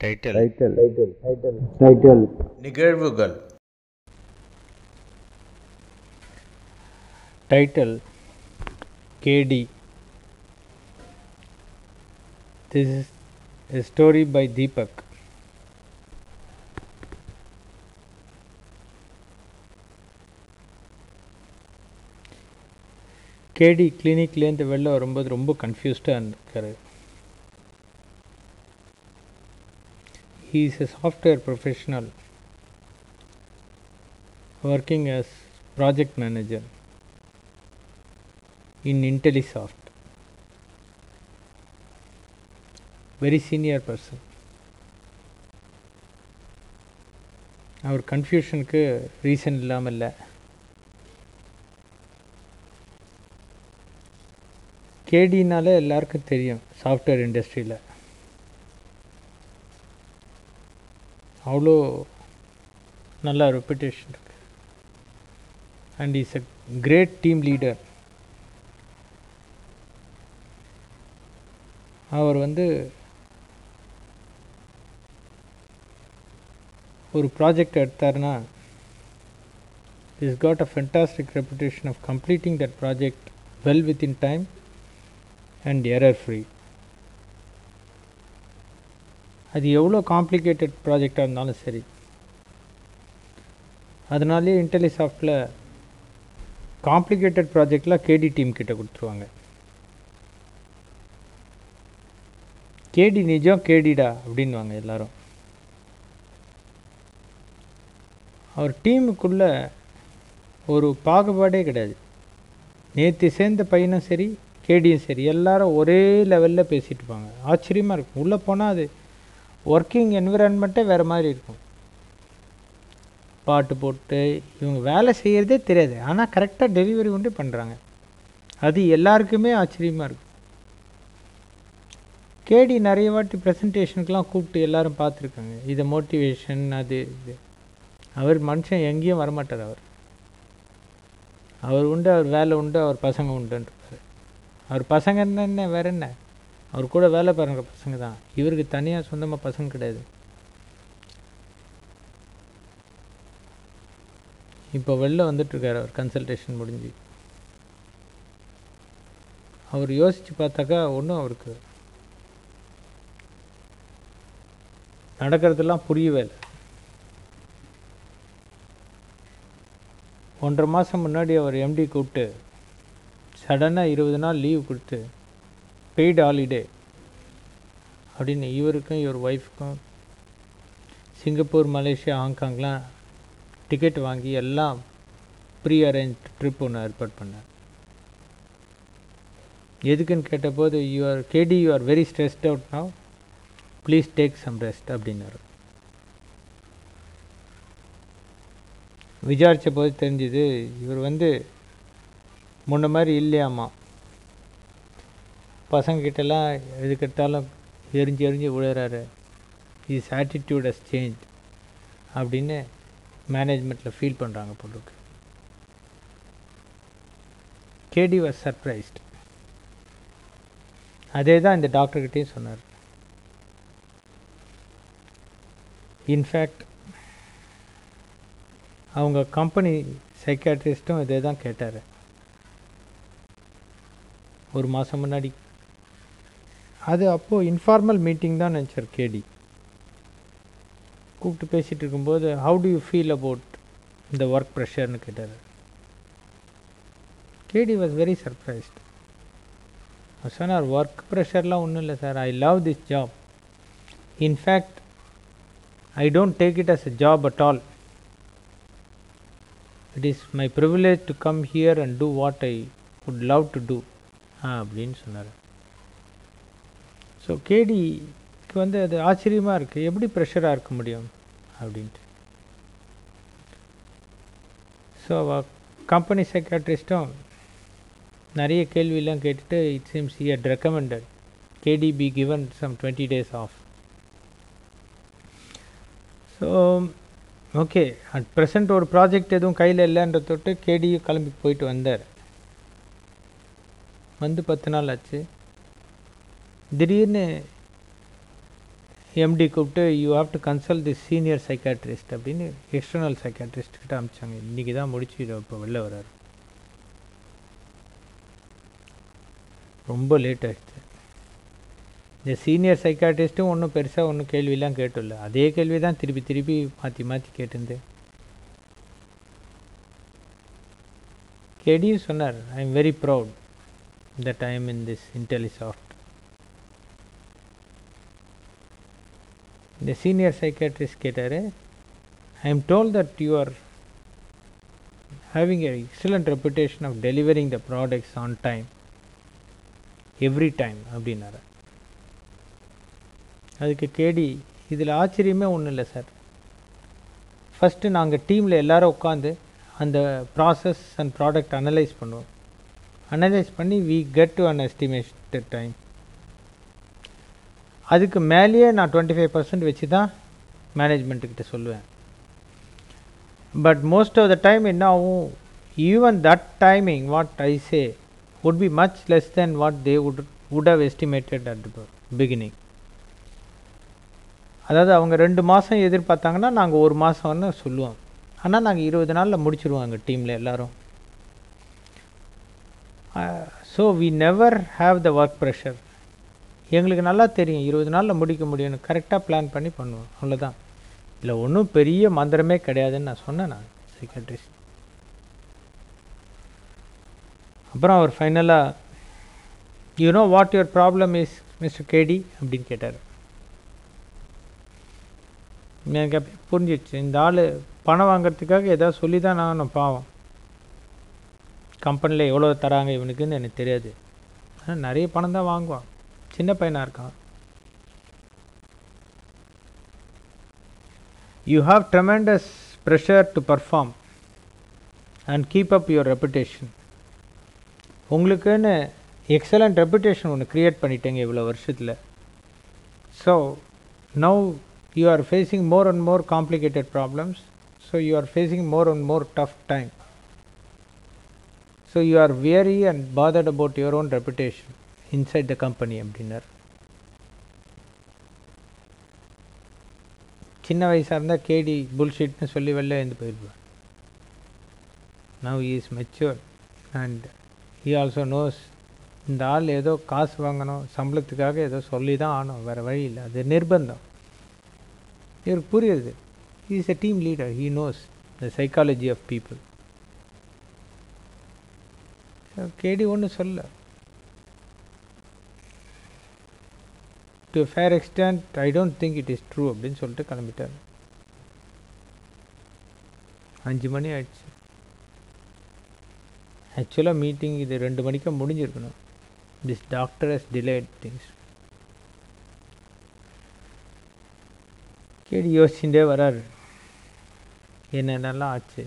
Title title title title title நிகழ்வுகள். Title. KD. This is a story by Deepak. K D கிளினிக்லேருந்து வெளில வரும்போது ரொம்ப கன்ஃபியூஸ்டாக இருக்காரு he is a software professional working as project manager in IntelliSoft. Very senior person. அவர் கன்ஃபியூஷனுக்கு reason இல்லாமல் இல்லை கேடினால எல்லாருக்கும் தெரியும் சாஃப்ட்வேர் இண்டஸ்ட்ரியில் அவ்வளோ நல்ல ரெப்புடேஷன் இருக்கு. And is a great team leader அவர் வந்து ஒரு project எடுத்தாருன்னா is got a fantastic reputation of completing that project well within time and error free அது எவ்வளோ காம்ப்ளிகேட்டட் ப்ராஜெக்டாக இருந்தாலும் சரி. அதனாலேயே இன்டெலிசாஃப்டில் காம்ப்ளிகேட்டட் ப்ராஜெக்ட்லாம் கேடி டீம் கிட்ட கொடுத்துருவாங்க. கேடி நிஜம் கேடிடா அப்படின்வாங்க எல்லாரும். அவர் டீமுக்குள்ள ஒரு பாகுபாடே கிடையாது. நேற்று சேர்ந்த பையனும் சரி கேடியும் சரி எல்லாரும் ஒரே லெவலில் பேசிட்டு இருப்பாங்க. ஆச்சரியமாக இருக்கும். உள்ளே போனால் அது ஒர்க்கிங் என்விரான்மெண்ட்டே வேறு மாதிரி இருக்கும். பாட்டு போட்டு இவங்க வேலை செய்கிறதே தெரியாது. ஆனால் கரெக்டாக டெலிவரி கொண்டு பண்ணுறாங்க அது எல்லாருக்குமே ஆச்சரியமாக இருக்கும் கேடி நிறைய வாட்டி ப்ரெசன்டேஷனுக்கெலாம் கூப்பிட்டு எல்லாரும் பார்த்துருக்காங்க. இதை மோட்டிவேஷன் அது இது. அவர் மனுஷன் எங்கேயும் வரமாட்டார் அவர். அவர் உண்டு அவர் வேலை உண்டு அவர் பசங்க உண்டுன்றார். அவர் பசங்க என்ன வேற என்ன? அவர் கூட வேலை பாருங்க பசங்க தான். இவருக்கு தனியாக சொந்தமாக பசங்க கிடையாது. இப்போ வெளில வந்துட்டுருக்கார் அவர் கன்சல்டேஷன் முடிஞ்சு. அவர் யோசித்து பார்த்தாக்கா ஒன்றும் அவருக்கு நடக்கிறதெல்லாம் புரியவே இல்லை. ஒன்றரை மாதம் முன்னாடி அவர் எம்டி கூப்பிட்டு சடனாக இருபது நாள் லீவ் கொடுத்து பெய்டு ஹாலிடே அப்படின்னு இவருக்கும் இவர் ஒய்ஃபுக்கும் சிங்கப்பூர் மலேசியா ஹாங்காங்லாம் டிக்கெட் வாங்கி எல்லாம் ப்ரீ அரேஞ்ச் ட்ரிப் ஒன்று ஏற்பாடு பண்ணார். எதுக்குன்னு கேட்டபோது you are K D you are very stressed out now please take some rest அப்படின்னாரு. விசாரித்த போது தெரிஞ்சுது இவர் வந்து முன்ன மாதிரி இல்லையாமா பசங்கக்கிட்டலாம் எதுக்கெடுத்தாலும் எரிஞ்சு எரிஞ்சு விழுறாரு. இஸ் ஆட்டிடியூட் அஸ் சேஞ்ச் அப்படின்னு மேனேஜ்மெண்ட்டில் ஃபீல் பண்ணுறாங்க பொண்ணுக்கு. கேடி வாஸ் சர்ப்ரைஸ்ட் அதே தான் இந்த டாக்டர்கிட்டையும் சொன்னார். இன்ஃபேக்ட் அவங்க கம்பெனி சைக்காட்ரிஸ்ட்டும் இதே தான் கேட்டார். ஒரு மாதம் முன்னாடி அது அப்போது இன்ஃபார்மல் மீட்டிங் தான் நினச்சார் கேடி கூப்பிட்டு பேசிகிட்டு இருக்கும்போது how do you feel about இந்த ஒர்க் ப்ரெஷர்னு கேட்டார். கேடி வாஸ் வெரி சர்ப்ரைஸ்ட் சொன்னார் ஒர்க் ப்ரெஷர்லாம் ஒன்றும் இல்லை sir I love this job in fact I don't take it as a job at all. It is my privilege to come here and do what I would love to do. அப்படின்னு சொன்னார். So கேடிக்கு வந்து அது ஆச்சரியமாக இருக்குது எப்படி ப்ரெஷராக இருக்க முடியும்? அப்படின்ட்டு. ஸோ கம்பெனி செக்ரட்டரிஸ்ட்டும் நிறைய கேள்வியெல்லாம் கேட்டுட்டு it seems he had recommended K D be given some twenty days off so okay at present ஒரு ப்ராஜெக்ட் எதுவும் கையில் இல்லைன்ற தொட்டு கேடியும் கிளம்பி போயிட்டு வந்தார். வந்து பத்து நாள் ஆச்சு. திடீர்னு எம்டி கூப்பிட்டு you have to consult the senior psychiatrist அப்படின்னு எக்ஸ்டர்னல் சைக்காட்ரிஸ்ட் கிட்ட அமிச்சாங்க. இன்றைக்கி தான் முடிச்சு இப்போ வெளில வர்றாரு. ரொம்ப லேட் ஆகிடுச்சு இந்த சீனியர் சைக்காட்ரிஸ்ட்டும் ஒன்றும் பெருசாக ஒன்றும் கேள்வியெலாம் கேட்டுல்ல அதே கேள்வி தான் திருப்பி திருப்பி மாற்றி மாற்றி கேட்டிருந்தேன். கேடியும் சொன்னார் I am very proud the time in this IntelliSoft இந்த சீனியர் சைக்காட்ரிஸ்ட் கேட்டார் I am told that you are having a excellent reputation of delivering the products on time every time அப்படின்னாரு. அதுக்கு கேடி இதில் ஆச்சரியமே ஒன்றும் இல்லை சார். ஃபஸ்ட்டு நாங்கள் டீமில் எல்லோரும் உட்காந்து அந்த ப்ராசஸ் அண்ட் ப்ராடக்ட் அனலைஸ் பண்ணுவோம். அனலைஸ் பண்ணி we get to an estimated time அதுக்கு மேலேயே நான் டுவெண்ட்டி ஃபைவ் பர்சன்ட் வச்சு தான் மேனேஜ்மெண்ட்டுக்கிட்ட சொல்லுவேன். But most of the time என்ன ஆகும்? Even that timing what I say would be much less than what they would would have estimated at the beginning. அதாவது அவங்க ரெண்டு மாதம் எதிர்பார்த்தாங்கன்னா நாங்கள் ஒரு மாதம்னு சொல்லுவோம். ஆனால் நாங்கள் இருபது நாளில் முடிச்சிருவோம் எங்கள் டீமில் எல்லோரும். So we never have the work pressure எங்களுக்கு நல்லா தெரியும். இருபது நாளில் முடிக்க முடியும்னு கரெக்டாக பிளான் பண்ணி பண்ணுவோம். அவ்வளோதான் இல்லை ஒன்றும் பெரிய மந்திரமே கிடையாதுன்னு நான் சொன்னேன் நான் செக்ரட்டரிஸ் அப்புறம் அவர் ஃபைனலாக you know what your problem is mister K D அப்படின்னு கேட்டார். எனக்கு அப்படியே புரிஞ்சிடுச்சு இந்த ஆள் பணம் வாங்குறதுக்காக ஏதாவது சொல்லி தான் நான் பாவம் கம்பெனியில் எவ்வளோ தராங்க இவனுக்குன்னு எனக்கு தெரியாது. ஆனால் நிறைய பணம் தான் வாங்குவான். சின்ன பையனாக இருக்கான். You have tremendous pressure to perform and keep up your reputation உங்களுக்குன்னு எக்ஸலண்ட் ரெப்புடேஷன் ஒன்று க்ரியேட் பண்ணிட்டேங்க இவ்வளோ வருஷத்தில். So now you are facing more and more complicated problems so you are facing more and more tough time so you are weary and bothered about your own reputation inside the company அப்படின்னார். சின்ன வயசாக இருந்தால் கேடி புல்ஷீட்னு சொல்லி வெளில எழுந்து போயிருப்பேன் now is mature and he also knows இந்த ஆள் ஏதோ காசு வாங்கணும் சம்பளத்துக்காக ஏதோ சொல்லி தான் ஆகணும் வேறு வழி இல்லை. அது நிர்பந்தம். இவருக்கு புரியுது. He is a team leader he knows the psychology of people K D ஒன்றும் சொல்ல to fair extent I don't think it is true அப்படின்னு சொல்லிட்டு கிளம்பிட்டார். அஞ்சு மணி ஆயிடுச்சு. ஆக்சுவலாக மீட்டிங் இது ரெண்டு மணிக்கு முடிஞ்சிருக்கணும். This doctor has delayed things K D யோசிச்சுட்டே வராரு. என்னென்னலாம் ஆச்சு?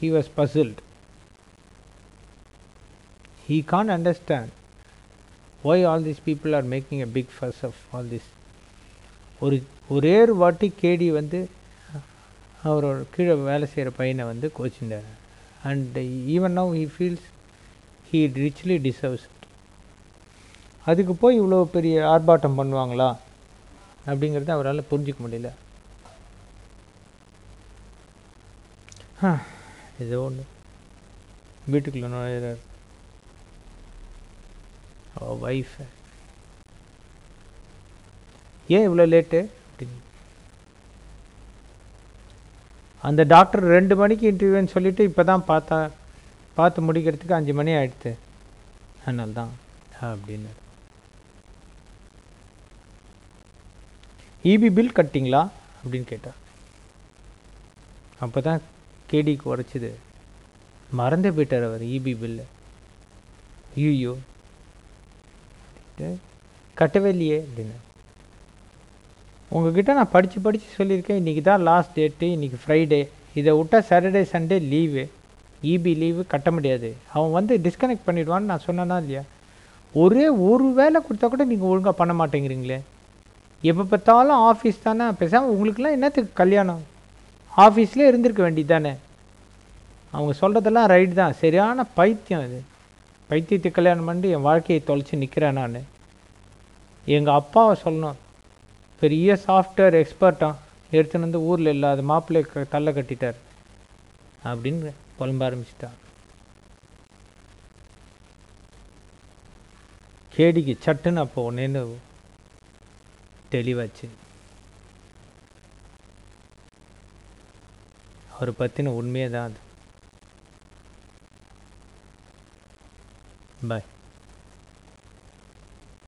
He was puzzled he can understand why all this people are making a big fuss of all this ஒரு ஒரே ஒரு வாட்டி கேடி வந்து அவரோட கீழே வேலை செய்கிற பையனை வந்து கோச்சிண்டார் and even now he feels he richly deserves அதுக்கு போய் இவ்வளோ பெரிய ஆர்ப்பாட்டம் பண்ணுவாங்களா? அப்படிங்கிறத அவரால் புரிஞ்சிக்க முடியல. ஏதோ ஒன்று வீட்டுக்குள்ளே நுழையிறார். ஒய்ஃப் ஏன் இவ்வளோ லேட்டு அப்படின்னு. அந்த டாக்டர் ரெண்டு மணிக்கு இன்டர்வியூன்னு சொல்லிவிட்டு இப்போ தான் பார்த்தா பார்த்து முடிக்கிறதுக்கு அஞ்சு மணி ஆகிடுது அதனால தான் அப்படின்னு. இபி பில் கட்டிங்களா? அப்படின்னு கேட்டார் அப்போ தான் கேடிக்கு உரைச்சிது மறந்தே போயிட்டார் அவர் இபி பில்லு ஐயோ கட்டவே இல்லையே அப்படின்னு. உங்ககிட்ட நான் படித்து படித்து சொல்லியிருக்கேன். இன்றைக்கி தான் லாஸ்ட் டேட்டு இன்றைக்கி ஃப்ரைடே இதை விட்டால் Saturday Sunday leave EB leave கட்ட முடியாது. அவன் வந்து டிஸ்கனெக்ட் பண்ணிவிடுவான்னு நான் சொன்னேன்னா இல்லையா? ஒரே ஒரு வேலை கொடுத்தா கூட நீங்கள் ஒழுங்காக பண்ண மாட்டேங்கிறீங்களே. எப்போ பார்த்தாலும் ஆஃபீஸ் தானே. பேசாமல் உங்களுக்குலாம் என்னத்துக்கு கல்யாணம்? ஆஃபீஸ்லேயே இருந்திருக்க வேண்டியது தானே. அவங்க சொல்கிறதெல்லாம் ரைட் தான். சரியான பைத்தியம் இது பைத்தியத்தை கல்யாணம் பண்ணி என் வாழ்க்கையை தொலைச்சி நிற்கிறேன் நான். எங்கள் அப்பாவை சொல்லணும். பெரிய சாஃப்ட்வேர் எக்ஸ்பர்ட்டான் எடுத்துன்னு வந்து ஊரில் இல்லாத மாப்பிள்ளை க- தள்ள கட்டிட்டார். அப்படின்னு புலம்ப ஆரம்பிச்சிட்டான் கேடிக்கு சட்டுன்னு அப்போ ஒன்னேன்னு தெளிவாச்சு. அவரை பற்றின உண்மையே தான் அது. பாய்